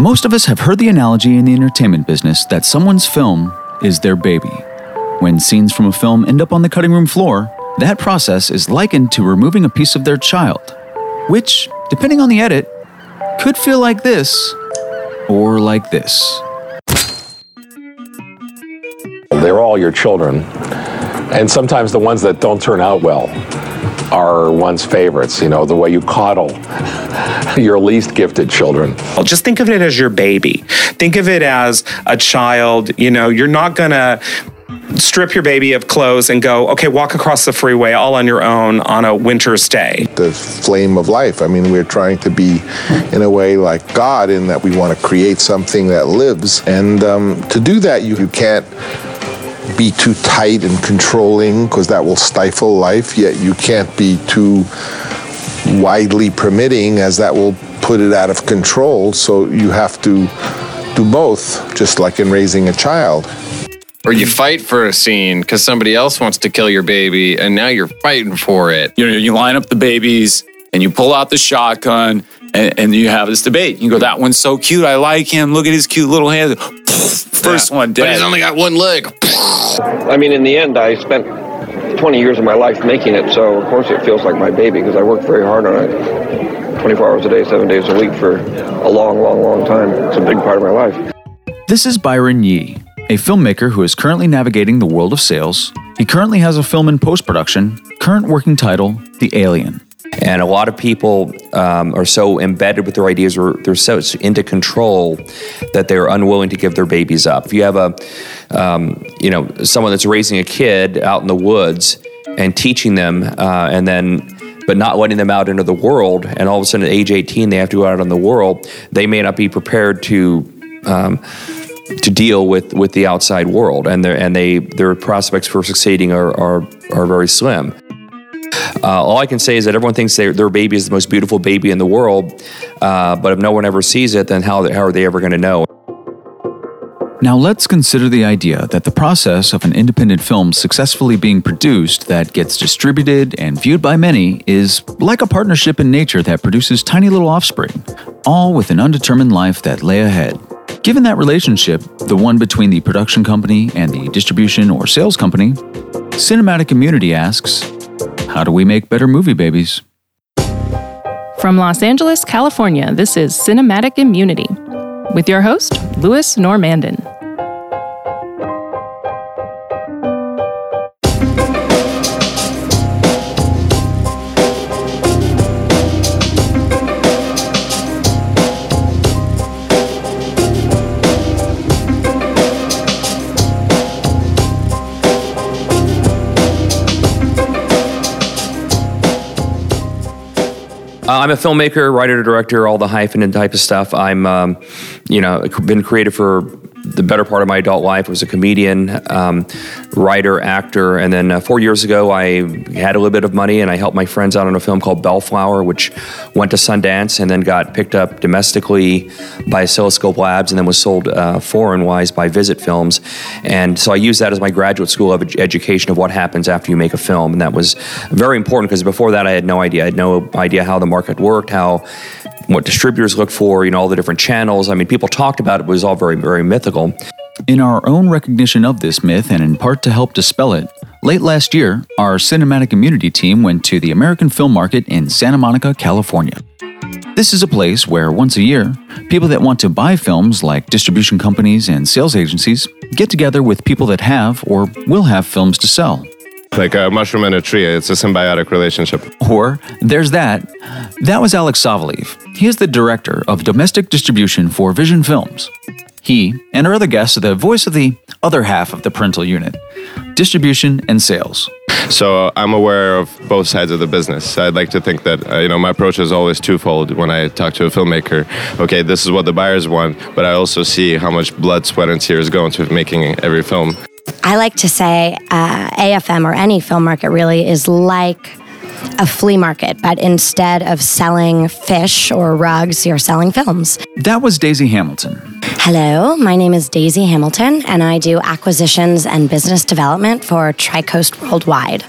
Most of us have heard the analogy in the entertainment business that someone's film is their baby. When scenes from a film end up on the cutting room floor, that process is likened to removing a piece of their child, which, depending on the edit, could feel like this or like this. They're all your children. And sometimes the ones that don't turn out well are one's favorites, you know, the way you coddle your least gifted children. Well, Just think of it as your baby. Think of it as a child. You know, you're not going to strip your baby of clothes and go, okay, walk across the freeway all on your own on a winter's day. The flame of life. I mean, we're trying to be, in a way, like God in that we want to create something that lives. And um, to do that, you, you can't be too tight and controlling because that will stifle life, yet you can't be too widely permitting as that will put it out of control. So you have to do both, just like in raising a child. Or you fight for a scene because somebody else wants to kill your baby and now you're fighting for it. You know, you line up the babies and you pull out the shotgun and, and you have this debate. You go, that one's so cute. I like him. Look at his cute little hand. First Yeah. one dead. But he's only got one leg. I mean, in the end, I spent 20 years of my life making it, so of course it feels like my baby because I worked very hard on it 24 hours a day, seven days a week for a long, long, long time. It's a big part of my life. This is Byron Yee, a filmmaker who is currently navigating the world of sales. He currently has a film in post production, current working title The Alien. And a lot of people um, are so embedded with their ideas or they're so into control that they're unwilling to give their babies up. If you have a, um, you know, someone that's raising a kid out in the woods and teaching them, uh, and then but not letting them out into the world, and all of a sudden at age 18 they have to go out in the world, they may not be prepared to. Um, to deal with, with the outside world, and their and they their prospects for succeeding are are, are very slim. Uh, all I can say is that everyone thinks their, baby is the most beautiful baby in the world, uh, but if no one ever sees it, then how, how are they ever going to know? Now let's consider the idea that the process of an independent film successfully being produced that gets distributed and viewed by many is like a partnership in nature that produces tiny little offspring, all with an undetermined life that lay ahead. Given that relationship, the one between the production company and the distribution or sales company, Cinematic Immunity asks, How do we make better movie babies? From Los Angeles, California, this is Cinematic Immunity with your host, Louis Normandin. I'm a filmmaker, writer, director, all the hyphen and type of stuff. I'm, um, you know, been creative for the better part of my adult life. Was a comedian, um, writer, actor, and then uh, four years ago, I had a little bit of money and I helped my friends out on a film called Bellflower, which went to Sundance and then got picked up domestically by Oscilloscope Labs and then was sold uh, foreign-wise by Visit Films. And so I used that as my graduate school of ed- education of what happens after you make a film, and that was very important because before that, I had no idea. I had no idea how the market worked, how what distributors look for, you know, all the different channels. I mean, people talked about it, it was all very, very mythical. In our own recognition of this myth and in part to help dispel it, late last year, our cinematic immunity team went to the American film market in Santa Monica, California. This is a place where once a year, people that want to buy films, like distribution companies and sales agencies, get together with people that have or will have films to sell. Like a mushroom and a tree, it's a symbiotic relationship. Or, there's that. That was Alex Savaliv. He is the director of domestic distribution for Vision Films. He and our other guests are the voice of the other half of the parental unit distribution and sales. So I'm aware of both sides of the business. I'd like to think that uh, you know my approach is always twofold when I talk to a filmmaker. Okay, this is what the buyers want, but I also see how much blood, sweat, and tears go into making every film. I like to say uh, AFM or any film market really is like a flea market, but instead of selling fish or rugs, you're selling films. That was Daisy Hamilton. Hello, my name is Daisy Hamilton, and I do acquisitions and business development for Tricoast Worldwide.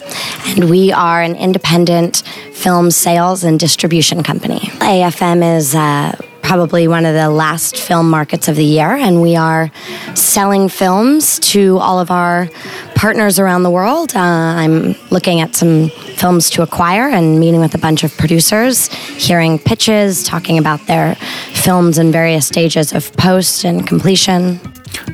And we are an independent film sales and distribution company. AFM is uh, probably one of the last film markets of the year, and we are selling films to all of our partners around the world. Uh, I'm looking at some films to acquire and meeting with a bunch of producers, hearing pitches, talking about their films in various stages of post and completion.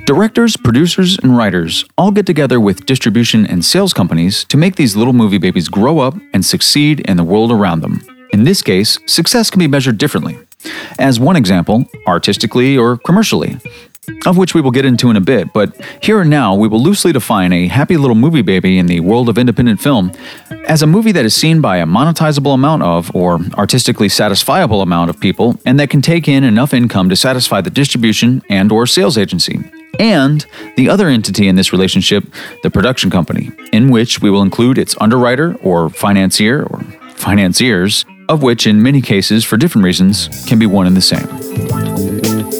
Directors, producers, and writers all get together with distribution and sales companies to make these little movie babies grow up and succeed in the world around them. In this case, success can be measured differently. As one example, artistically or commercially, of which we will get into in a bit, but here and now we will loosely define a happy little movie baby in the world of independent film as a movie that is seen by a monetizable amount of or artistically satisfiable amount of people and that can take in enough income to satisfy the distribution and or sales agency and the other entity in this relationship, the production company, in which we will include its underwriter or financier or financiers, of which in many cases, for different reasons, can be one and the same.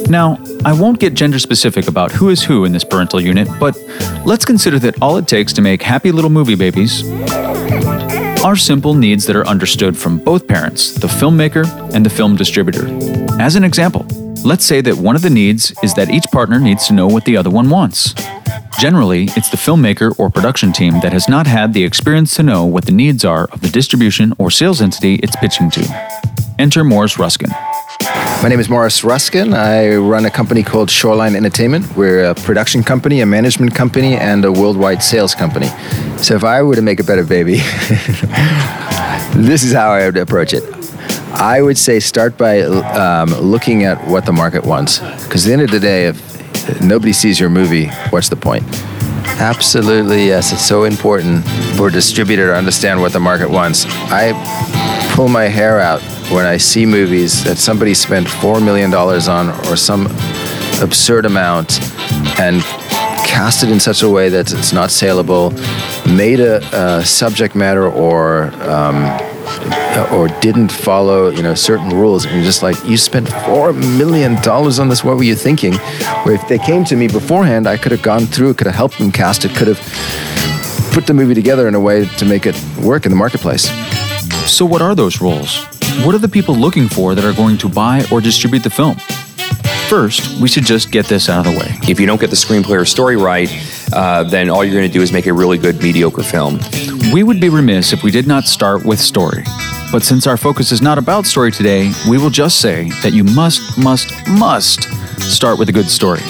Now, I won't get gender specific about who is who in this parental unit, but let's consider that all it takes to make happy little movie babies are simple needs that are understood from both parents, the filmmaker and the film distributor. As an example, let's say that one of the needs is that each partner needs to know what the other one wants. Generally, it's the filmmaker or production team that has not had the experience to know what the needs are of the distribution or sales entity it's pitching to. Enter Morris Ruskin. My name is Morris Ruskin. I run a company called Shoreline Entertainment. We're a production company, a management company, and a worldwide sales company. So if I were to make a better baby, this is how I would approach it. I would say start by um, looking at what the market wants. Because at the end of the day, if nobody sees your movie, what's the point? Absolutely, yes. It's so important for a distributor to understand what the market wants. I pull my hair out when I see movies that somebody spent $4 million on or some absurd amount and cast it in such a way that it's not saleable, made a, a subject matter or um, or didn't follow you know certain rules. And you're just like you spent four million dollars on this what were you thinking? Where if they came to me beforehand i could have gone through could have helped them cast it could have put the movie together in a way to make it work in the marketplace. So what are those roles what are the people looking for that are going to buy or distribute the film? First, we should just get this out of the way. If you don't get the screenplay or story right, uh, then all you're going to do is make a really good, mediocre film. We would be remiss if we did not start with story. But since our focus is not about story today, we will just say that you must, must, must start with a good story.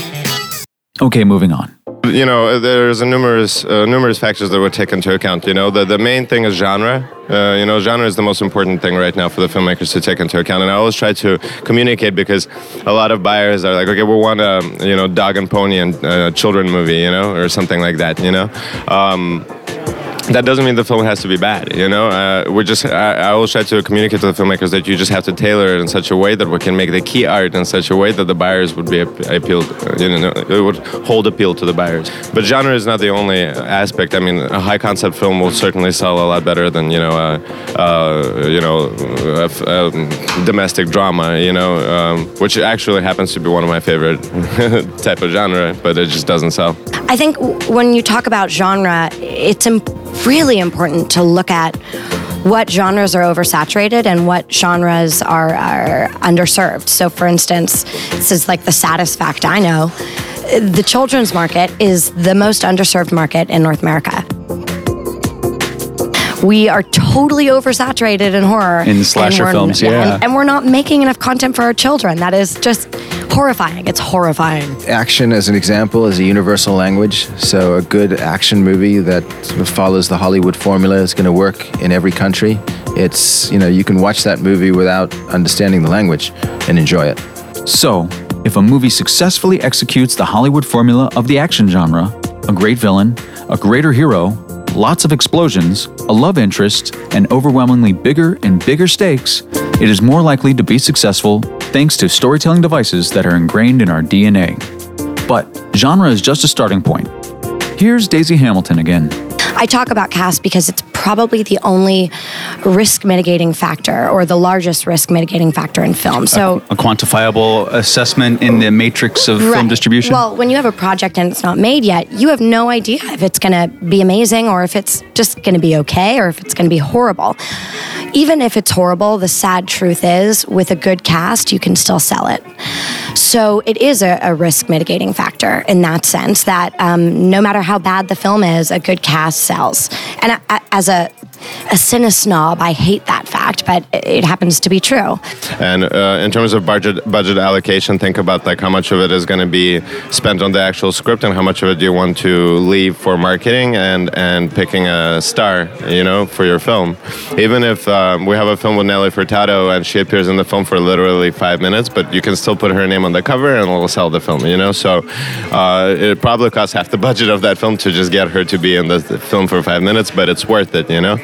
Okay, moving on you know, there's numerous uh, numerous factors that would take into account. You know, the the main thing is genre. Uh, you know, genre is the most important thing right now for the filmmakers to take into account. And I always try to communicate because a lot of buyers are like, okay, we want a you know dog and pony and uh, children movie, you know, or something like that. You know. Um, that doesn't mean the film has to be bad. You know, uh, we're just. I, I, always try to communicate to the filmmakers that you just have to tailor it in such a way that we can make the key art in such a way that the buyers would be appealed. You know, it would hold appeal to the buyers. But genre is not the only aspect. I mean, a high concept film will certainly sell a lot better than you know, uh, uh, you know, a, a domestic drama. You know, um, which actually happens to be one of my favorite type of genre, but it just doesn't sell. I think when you talk about genre, it's important really important to look at what genres are oversaturated and what genres are, are underserved. So, for instance, this is like the saddest fact I know the children's market is the most underserved market in North America. We are totally oversaturated in horror. In slasher films, yeah. And, and we're not making enough content for our children. That is just horrifying. It's horrifying. Action, as an example, is a universal language. So, a good action movie that follows the Hollywood formula is going to work in every country. It's, you know, you can watch that movie without understanding the language and enjoy it. So, if a movie successfully executes the Hollywood formula of the action genre, a great villain, a greater hero, lots of explosions, a love interest, and overwhelmingly bigger and bigger stakes, it is more likely to be successful thanks to storytelling devices that are ingrained in our DNA. But genre is just a starting point. Here's Daisy Hamilton again. I talk about cast because it's probably the only risk mitigating factor or the largest risk mitigating factor in film. So a, a quantifiable assessment in the matrix of right. film distribution. Well, when you have a project and it's not made yet, you have no idea if it's going to be amazing or if it's just going to be okay or if it's going to be horrible. even if it's horrible, the sad truth is, with a good cast, you can still sell it. So it is a, a risk mitigating factor in that sense that um, no matter how bad the film is, a good cast sells. And as a a cine snob, I hate that fact, but it happens to be true. And uh, in terms of budget budget allocation, think about like how much of it is going to be spent on the actual script, and how much of it do you want to leave for marketing and and picking a star, you know, for your film. Even if um, we have a film with Nelly Furtado and she appears in the film for literally five minutes, but you can still put her name on the cover and it'll sell the film, you know. So uh, it probably costs half the budget of that film to just get her to be in the film for five minutes, but it's worth it, you know.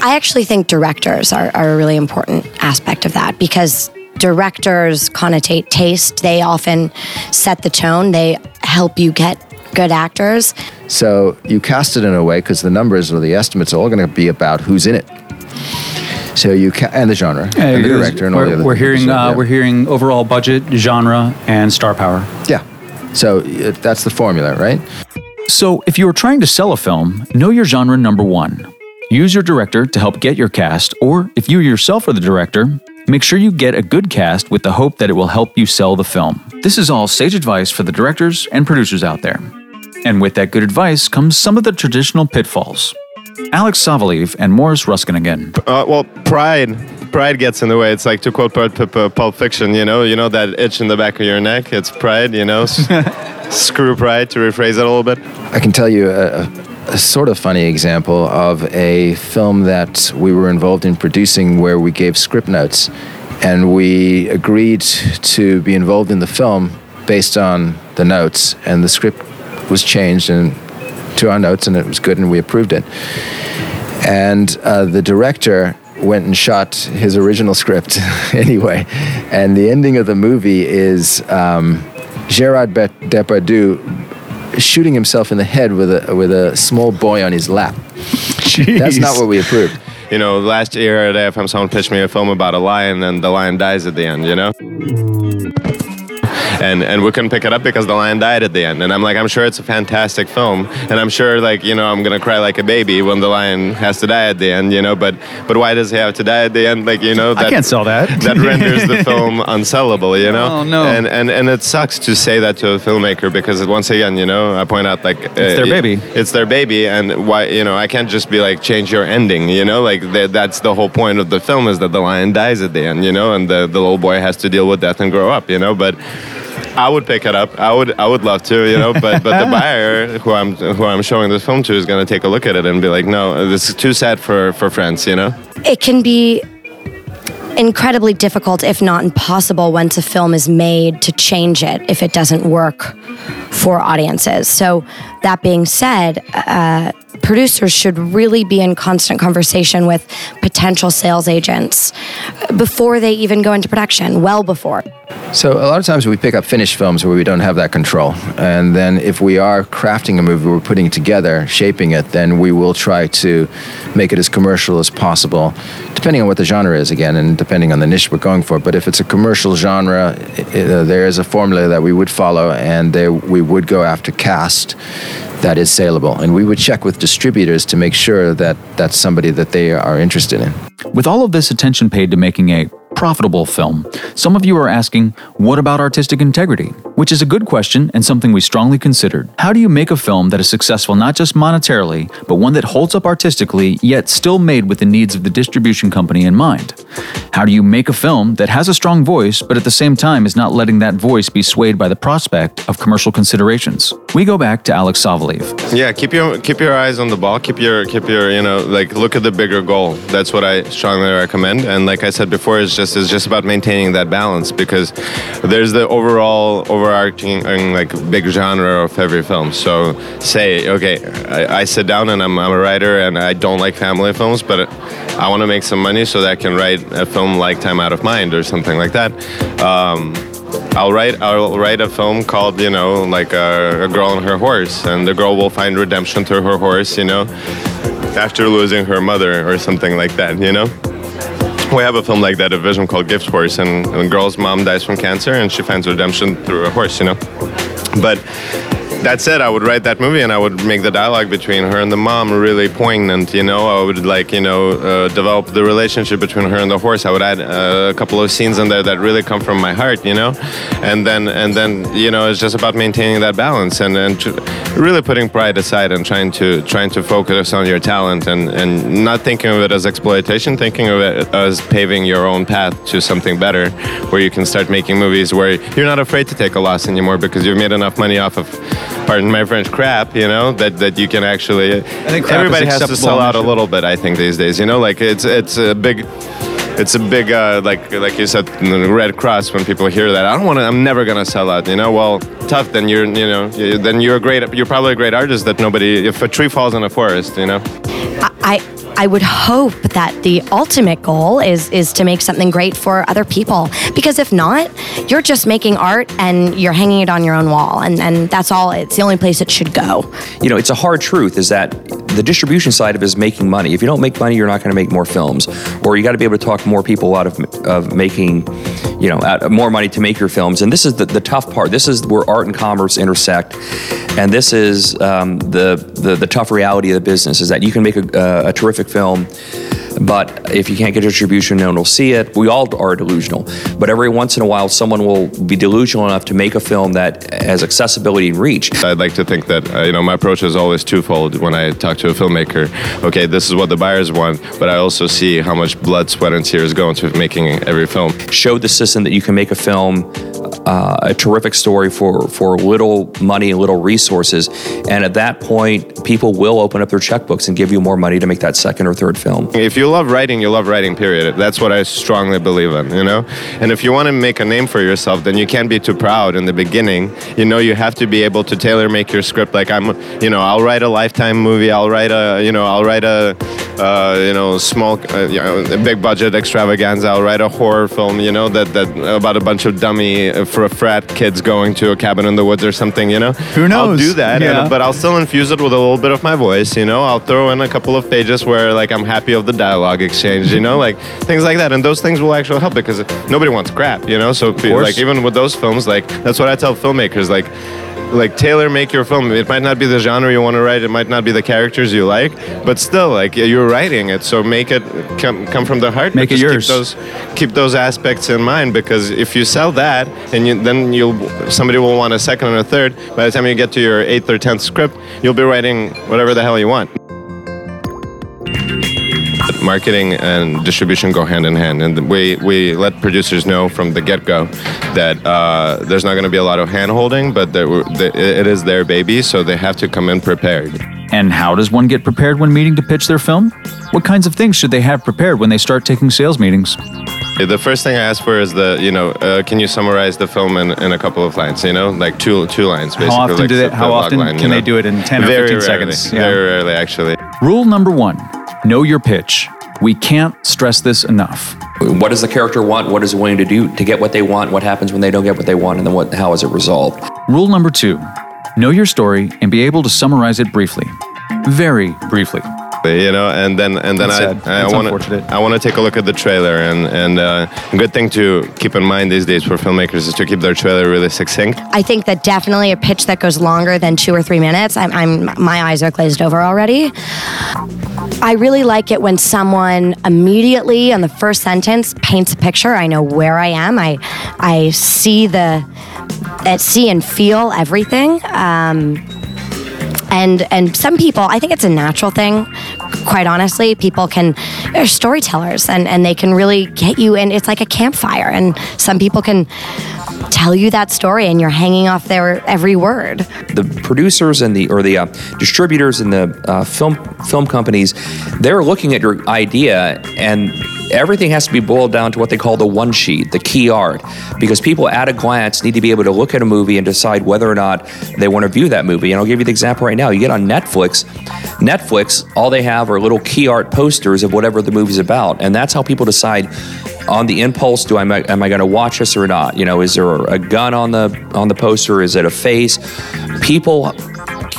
I actually think directors are, are a really important aspect of that because directors connotate taste. They often set the tone, they help you get good actors. So you cast it in a way because the numbers or the estimates are all going to be about who's in it. So you ca- and the genre Yeah, and the it is- director and all we're, the other we're things you hearing said, uh, yeah. we're hearing overall budget, genre, and star power. Yeah. So uh, that's the formula, right? So, if you are trying to sell a film, know your genre number one. Use your director to help get your cast, or if you yourself are the director, make sure you get a good cast with the hope that it will help you sell the film. This is all sage advice for the directors and producers out there. And with that good advice comes some of the traditional pitfalls. Alex Savaliv and Morris Ruskin again. Uh, well, pride. Pride gets in the way. It's like to quote Pulp, Pulp, Pulp Fiction. You know, you know that itch in the back of your neck. It's pride. You know, screw pride. To rephrase it a little bit. I can tell you a, a, sort of funny example of a film that we were involved in producing where we gave script notes. And we agreed to be involved in the film based on the notes. And the script was changed and to our notes and it was good and we approved it. And uh, the director went and shot his original script anyway. And the ending of the movie is um, Gerard Depardieu shooting himself in the head with a with a small boy on his lap. That's not what we approved. You know, last year at AFM, someone pitched me a film about a lion, and the lion dies at the end. You know. And, and we couldn't pick it up because the lion died at the end. And I'm like, I'm sure it's a fantastic film, and I'm sure like you know I'm gonna cry like a baby when the lion has to die at the end, you know. But but why does he have to die at the end? Like you know, I can't sell that. that renders the film unsellable, you know. Oh, no. And and and it sucks to say that to a filmmaker because once again, you know, I point out like it's their uh, baby. It's their baby, and why you know I can't just be like change your ending, you know. Like th- that's the whole point of the film is that the lion dies at the end, you know, and the the little boy has to deal with death and grow up, you know. But I would pick it up. I would I would love to, you know, but but the buyer who I'm who I'm showing this film to is going to take a look at it and be like, no, this is too sad for for friends, you know. It can be incredibly difficult, if not impossible, once a film is made to change it if it doesn't work for audiences. So, that being said, uh, producers should really be in constant conversation with potential sales agents before they even go into production, well before. So a lot of times we pick up finished films where we don't have that control, and then if we are crafting a movie, we're putting it together, shaping it, then we will try to make it as commercial as possible, depending on what the genre is again, and depending on the niche we're going for. But if it's a commercial genre, i- i- there is a formula that we would follow, and we would go after cast that is saleable, and we would check with distributors to make sure that that's somebody that they are interested in. With all of this attention paid to making a profitable film, some of you are asking, what about artistic integrity? Which is a good question and something we strongly considered. How do you make a film that is successful not just monetarily, but one that holds up artistically, yet still made with the needs of the distribution company in mind? How do you make a film that has a strong voice, but at the same time is not letting that voice be swayed by the prospect of commercial considerations? We go back to Alex Savaliv. Yeah, keep your keep your eyes on the ball. Keep your keep your you know like look at the bigger goal. That's what I strongly recommend. And like I said before, it's just it's just about maintaining that balance because there's the overall overarching um, like big genre of every film. So say okay, I, I sit down and I'm, I'm a writer and I don't like family films, but I want to make some money so that I can write a film like Time Out of Mind or something like that. Um, I'll write I'll write a film called you know like a, a girl and her horse, and the girl will find redemption through her horse, you know, after losing her mother or something like that, you know. We have a film like that, a vision called Gift Horse, and, and a girl's mom dies from cancer, and she finds redemption through a horse, you know. But that said, I would write that movie and I would make the dialogue between her and the mom really poignant. You know, I would like you know uh, develop the relationship between her and the horse. I would add uh, a couple of scenes in there that really come from my heart. You know, and then and then you know it's just about maintaining that balance and and really putting pride aside and trying to trying to focus on your talent and and not thinking of it as exploitation, thinking of it as paving your own path to something better, where you can start making movies where you're not afraid to take a loss anymore because you've made enough money off of, pardon my French, crap. You know that that you can actually. think crap is everybody has to sell out a little bit. I think these days, you know, like it's it's a big. It's a big, uh, like like you said, the Red Cross. When people hear that, I don't want to. I'm never gonna sell out. You know, well, tough. Then you're, you know, you- then you're a great. You're probably a great artist that nobody. If a tree falls in a forest, you know. I I would hope that the ultimate goal is is to make something great for other people. Because if not, you're just making art and you're hanging it on your own wall, and and that's all. It's the only place it should go. you know, it's a hard truth is that the distribution side of it is making money. If you don't make money, you're not going to make more films, or you got to be able to talk more people out of of making, you know, more money to make your films. And this is the, the tough part. This is where art and commerce intersect, and this is um, the, the the tough reality of the business is that you can make a, a terrific film. But if you can't get distribution, no one will see it. We all are delusional. But every once in a while, someone will be delusional enough to make a film that has accessibility and reach. I'd like to think that uh, you know my approach is always twofold when I talk to a filmmaker. Okay, this is what the buyers want, but I also see how much blood, sweat, and tears go into making every film. Show the system that you can make a film, uh, a terrific story for for little money little resources, and at that point, people will open up their checkbooks and give you more money to make that second or third film. If you love writing, you love writing. Period. That's what I strongly believe in. You know, and if you want to make a name for yourself, then you can't be too proud in the beginning. You know, you have to be able to tailor make your script. Like I'm, you know, I'll write a lifetime movie. I'll write a, you know, I'll write a, uh, you know, small, uh, you know, big budget extravaganza. I'll write a horror film. You know, that that about a bunch of dummy uh, for a frat kids going to a cabin in the woods or something. You know, Who knows? I'll do that, Yeah. and, but I'll still infuse it with a little bit of my voice. You know, I'll throw in a couple of pages where like I'm happy of the dialogue exchange. You know, like things like that, and those things will actually help because nobody wants crap. You know, so like even with those films, like that's what I tell filmmakers, like. Like tailor make your film. It might not be the genre you want to write. It might not be the characters you like, but still, like you're writing it, so make it come come from the heart. Make it yours. Keep those keep those aspects in mind because if you sell that, and you, then you'll somebody will want a second and a third. By the time you get to your eighth or tenth script, you'll be writing whatever the hell you want. Marketing and distribution go hand in hand, and we we let producers know from the get go that uh, there's not going to be a lot of hand holding, but that it is their baby, so they have to come in prepared. And how does one get prepared when meeting to pitch their film? What kinds of things should they have prepared when they start taking sales meetings? The first thing I ask for is the, you know, uh, can you summarize the film in, in a couple of lines? You know, like two two lines, basically. How often like do they- how often line, can you they do it in 10 or Very 15 rarely, seconds? Yeah. Very rarely, actually. Rule number one know your pitch. We can't stress this enough. What does the character want? What is it willing to do to get what they want? What happens when they don't get what they want? And then what? How is it resolved? Rule number two know your story and be able to summarize it briefly. Very briefly. You know, and then and then That's I sad. I want to I want to take a look at the trailer and and uh, a good thing to keep in mind these days for filmmakers is to keep their trailer really succinct. I think that definitely a pitch that goes longer than two or three minutes. I'm, I'm my eyes are glazed over already. I really like it when someone immediately on the first sentence paints a picture. I know where I am. I I see the uh, see and feel everything. Um, and and some people, I think it's a natural thing. Quite honestly, people can they're storytellers and and they can really get you. And it's like a campfire. And some people can tell you that story, and you're hanging off their every word. the producers and the or the uh, distributors and the uh, film film companies they're looking at your idea and everything has to be boiled down to what they call the one sheet the key art. Because people at a glance need to be able to look at a movie and decide whether or not they want to view that movie. And i'll give you the example right now. You get on netflix netflix all they have are little key art posters of whatever the movie's about. And that's how people decide on the impulse do I am I going to watch this or not? You know, is there a gun on the on the poster? Is it a face? People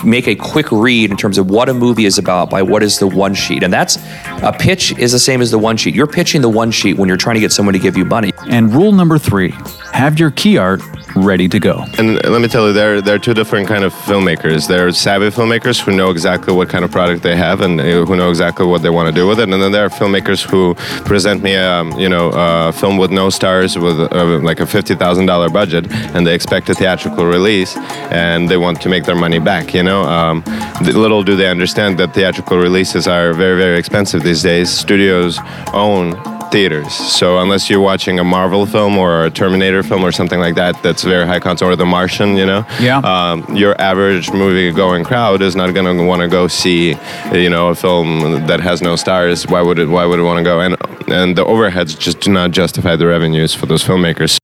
make a quick read in terms of what a movie is about by what is the one sheet. And that's a pitch is the same as the one sheet. You're pitching the one sheet when you're trying to get someone to give you money. And rule number three have your key art ready to go. And let me tell you, there there are two different kind of filmmakers. There are savvy filmmakers who know exactly what kind of product they have and uh, who know exactly what they want to do with it. And then there are filmmakers who present me, a, um, you know, a film with no stars, with uh, like a fifty thousand dollar budget, and they expect a theatrical release, and they want to make their money back. You know, um, little do they understand that theatrical releases are very very expensive these days. Studios own theaters. So unless you're watching a Marvel film or a Terminator film or something like that, that's very high content, or The Martian, you know, yeah, um, your average movie-going crowd is not going to want to go see, you know, a film that has no stars. Why would it? Why would it want to go? And and the overheads just do not justify the revenues for those filmmakers.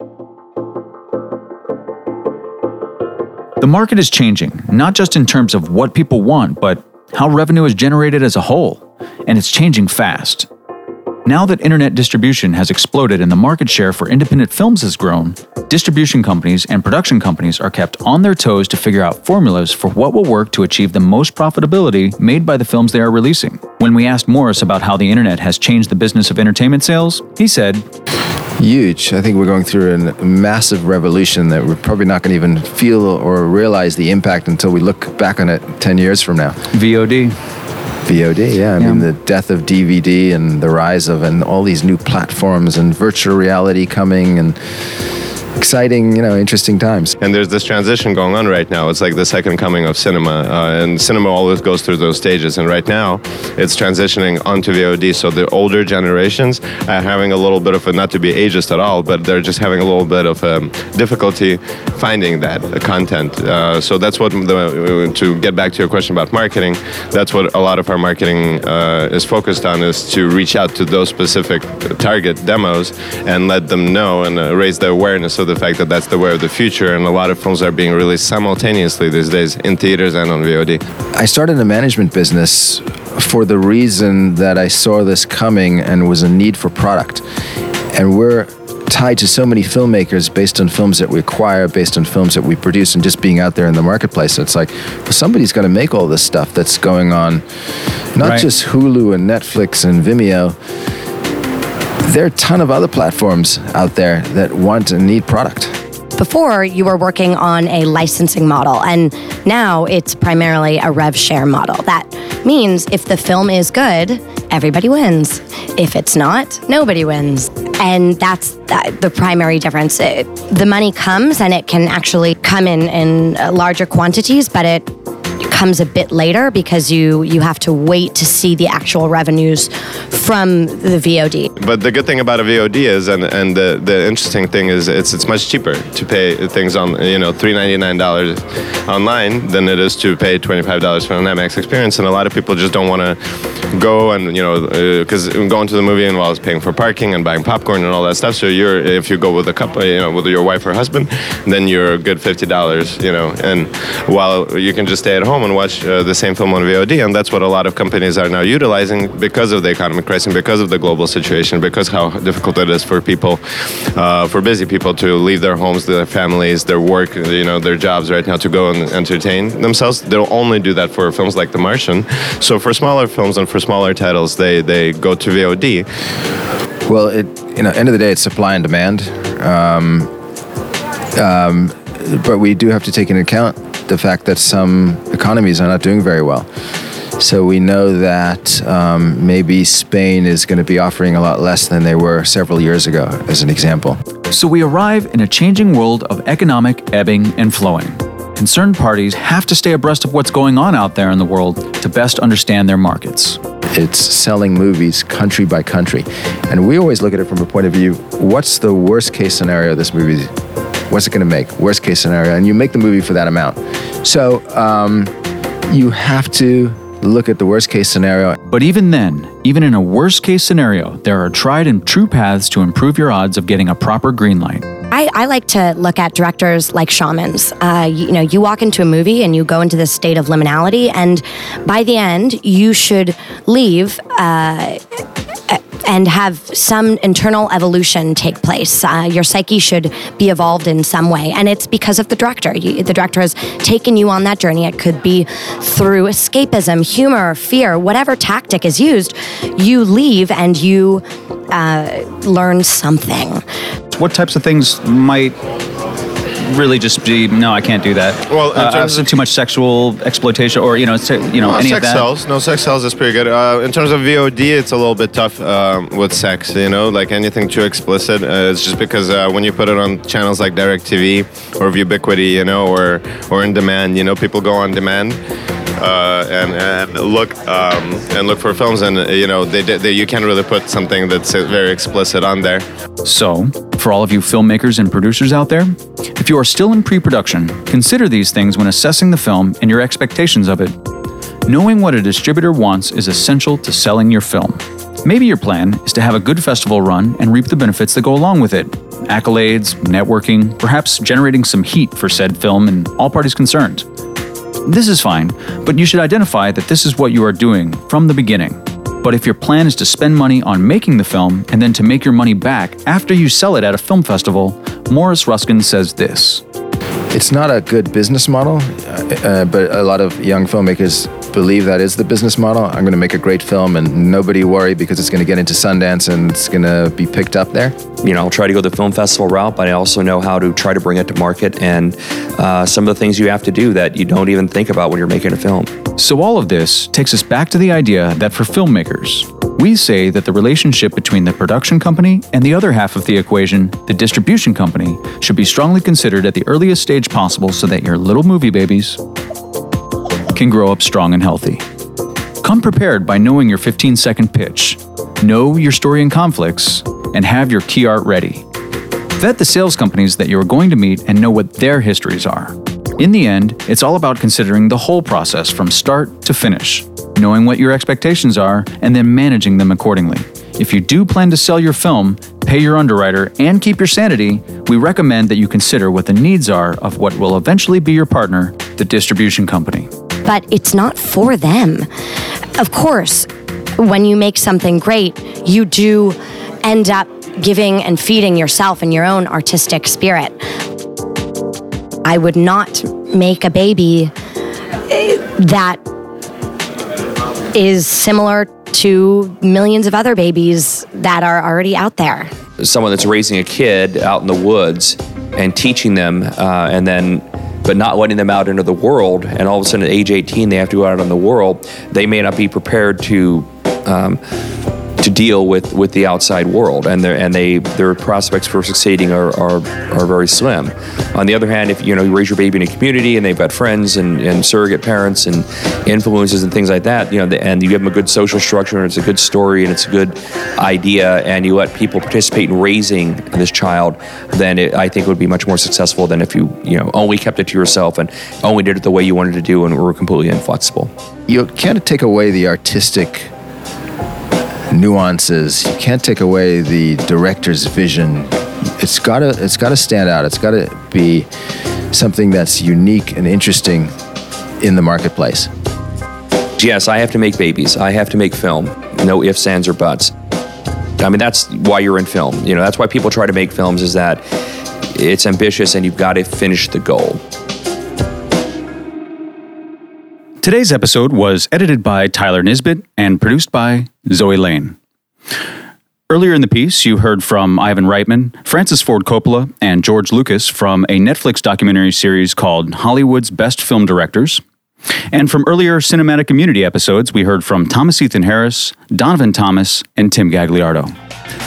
The market is changing, not just in terms of what people want, but how revenue is generated as a whole, and it's changing fast. Now that internet distribution has exploded and the market share for independent films has grown, distribution companies and production companies are kept on their toes to figure out formulas for what will work to achieve the most profitability made by the films they are releasing. When we asked Morris about how the internet has changed the business of entertainment sales, he said, Huge. I think we're going through a massive revolution that we're probably not going to even feel or realize the impact until we look back on it 10 years from now. VOD. VOD, yeah. I yeah. mean, the death of DVD and the rise of and all these new platforms and virtual reality coming and exciting, you know, interesting times. And there's this transition going on right now. It's like the second coming of cinema, uh, and cinema always goes through those stages. And right now, it's transitioning onto VOD. So the older generations are having a little bit of a, not to be ageist at all, but they're just having a little bit of um, difficulty finding that content. Uh, so that's what the, to get back to your question about marketing. That's what a lot of our marketing uh, is focused on is to reach out to those specific target demos and let them know and uh, raise their awareness the fact that that's the way of the future, and a lot of films are being released simultaneously these days in theaters and on VOD. I started a management business for the reason that I saw this coming and was a need for product. And we're tied to so many filmmakers based on films that we acquire, based on films that we produce, and just being out there in the marketplace. It's like, well, somebody's going to make all this stuff that's going on, not right. just Hulu and Netflix and Vimeo there are a ton of other platforms out there that want and need product. Before, you were working on a licensing model, and now it's primarily a rev share model. That means if the film is good, everybody wins. If it's not, nobody wins. And that's the primary difference. It, the money comes and it can actually come in in uh, larger quantities, but it comes a bit later because you you have to wait to see the actual revenues from the VOD. But the good thing about a VOD is, and and the, the interesting thing is, it's it's much cheaper to pay things on you know three ninety nine dollars online than it is to pay twenty five dollars for an IMAX experience, and a lot of people just don't want to go and you know because uh, going to the movie involves paying for parking and buying popcorn and all that stuff. So you're if you go with a couple, you know, with your wife or husband, then you're a good fifty dollars, you know, and while you can just stay at home and watch uh, the same film on VOD, and that's what a lot of companies are now utilizing because of the economic crisis, because of the global situation, because how difficult it is for people, uh, for busy people to leave their homes, their families, their work, you know, their jobs right now to go and entertain themselves. They'll only do that for films like The Martian. So for smaller films and for smaller titles, they they go to VOD. Well, it you know, end of the day, it's supply and demand. Um, um, but we do have to take into account the fact that some economies are not doing very well. So we know that um, maybe Spain is going to be offering a lot less than they were several years ago, as an example. So we arrive in a changing world of economic ebbing and flowing. Concerned parties have to stay abreast of what's going on out there in the world to best understand their markets. It's selling movies country by country. And we always look at it from a point of view what's the worst case scenario this movie What's it going to make? Worst case scenario, and you make the movie for that amount. So um, you have to look at the worst case scenario. But even then, even in a worst case scenario, there are tried and true paths to improve your odds of getting a proper green light. I, I like to look at directors like shamans. Uh, you, you, know, you walk into a movie and you go into this state of liminality, and by the end, you should leave. Uh, and have some internal evolution take place. Uh, your psyche should be evolved in some way, and it's because of the director. You, the director has taken you on that journey. It could be through escapism, humor, fear, whatever tactic is used. You leave and you uh, learn something. what types of things might really just be no, I can't do that. Well, in uh, terms of too much sexual exploitation, or you know, se- you know, No, any sex of that. sells. No, sex sells is pretty good. Uh, in terms of VOD, it's a little bit tough um, with sex. You know, like anything too explicit. Uh, it's just because uh, when you put it on channels like DirecTV or Vubiquity, you know, or or in demand, you know, people go on demand. Uh, and and look um, and look for films, and uh, you know they, they you can't really put something that's very explicit on there. So, for all of you filmmakers and producers out there, if you are still in pre production, consider these things when assessing the film and your expectations of it. Knowing what a distributor wants is essential to selling your film. Maybe your plan is to have a good festival run and reap the benefits that go along with it accolades, networking, perhaps generating some heat for said film and all parties concerned. This is fine, but you should identify that this is what you are doing from the beginning. But if your plan is to spend money on making the film and then to make your money back after you sell it at a film festival, Morris Ruskin says this. It's not a good business model, uh, uh, but a lot of young filmmakers believe that is the business model. I'm going to make a great film and nobody worry because it's going to get into Sundance and it's going to be picked up there. You know, I'll try to go the film festival route, but I also know how to try to bring it to market and uh, some of the things you have to do that you don't even think about when you're making a film. So, all of this takes us back to the idea that for filmmakers, we say that the relationship between the production company and the other half of the equation, the distribution company, should be strongly considered at the earliest stage possible so that your little movie babies can grow up strong and healthy. Come prepared by knowing your 15 second pitch, know your story and conflicts, and have your key art ready. Vet the sales companies that you are going to meet and know what their histories are. In the end, it's all about considering the whole process from start to finish, knowing what your expectations are, and then managing them accordingly. If you do plan to sell your film, pay your underwriter, and keep your sanity, we recommend that you consider what the needs are of what will eventually be your partner, the distribution company. But it's not for them. Of course, when you make something great, you do end up giving and feeding yourself and your own artistic spirit. I would not make a baby eh, that is similar to millions of other babies that are already out there. someone that's raising a kid out in the woods and teaching them uh, and then but not letting them out into the world. And all of a sudden at age 18 they have to go out in the world. They may not be prepared to um, to deal with, with the outside world and their and they their prospects for succeeding are, are, are very slim. On the other hand, if you know you raise your baby in a community and they've got friends and, and surrogate parents and influences and things like that, you know, the, and you give them a good social structure and it's a good story and it's a good idea and you let people participate in raising this child, then it, I think it would be much more successful than if you you know only kept it to yourself and only did it the way you wanted to do and were completely inflexible. You can't take away the artistic nuances. You can't take away the director's vision. It's gotta it's gotta stand out. It's gotta be something that's unique and interesting in the marketplace. Yes, I have to make babies. I have to make film. No ifs, ands, or buts. I mean, that's why you're in film. You know, that's why people try to make films is that it's ambitious and you've got to finish the goal. Today's episode was edited by Tyler Nisbet and produced by Zoe Lane. Earlier in the piece, you heard from Ivan Reitman, Francis Ford Coppola, and George Lucas from a Netflix documentary series called Hollywood's Best Film Directors. And from earlier cinematic community episodes, we heard from Thomas Ethan Harris, Donovan Thomas, and Tim Gagliardo.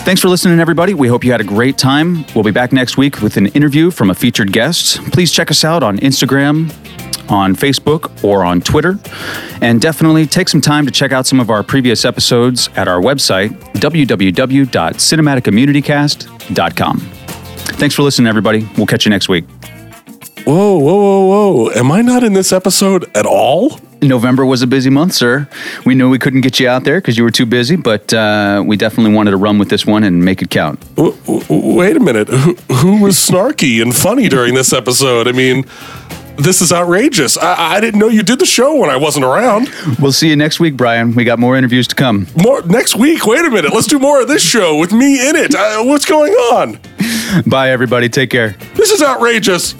Thanks for listening, everybody. We hope you had a great time. We'll be back next week with an interview from a featured guest. Please check us out on Instagram, on Facebook, or on Twitter. And definitely take some time to check out some of our previous episodes at our website, www.cinematiccommunitycast.com. Thanks for listening, everybody. We'll catch you next week. Whoa, whoa, whoa, whoa. Am I not in this episode at all? November was a busy month, sir. We knew we couldn't get you out there because you were too busy, but uh, we definitely wanted to run with this one and make it count. W- w- wait a minute. Who, who was snarky and funny during this episode? I mean, this is outrageous. I, I didn't know you did the show when I wasn't around. We'll see you next week, Brian. We got more interviews to come. More next week. Wait a minute. Let's do more of this show with me in it. Uh, what's going on? Bye, everybody. Take care. This is outrageous.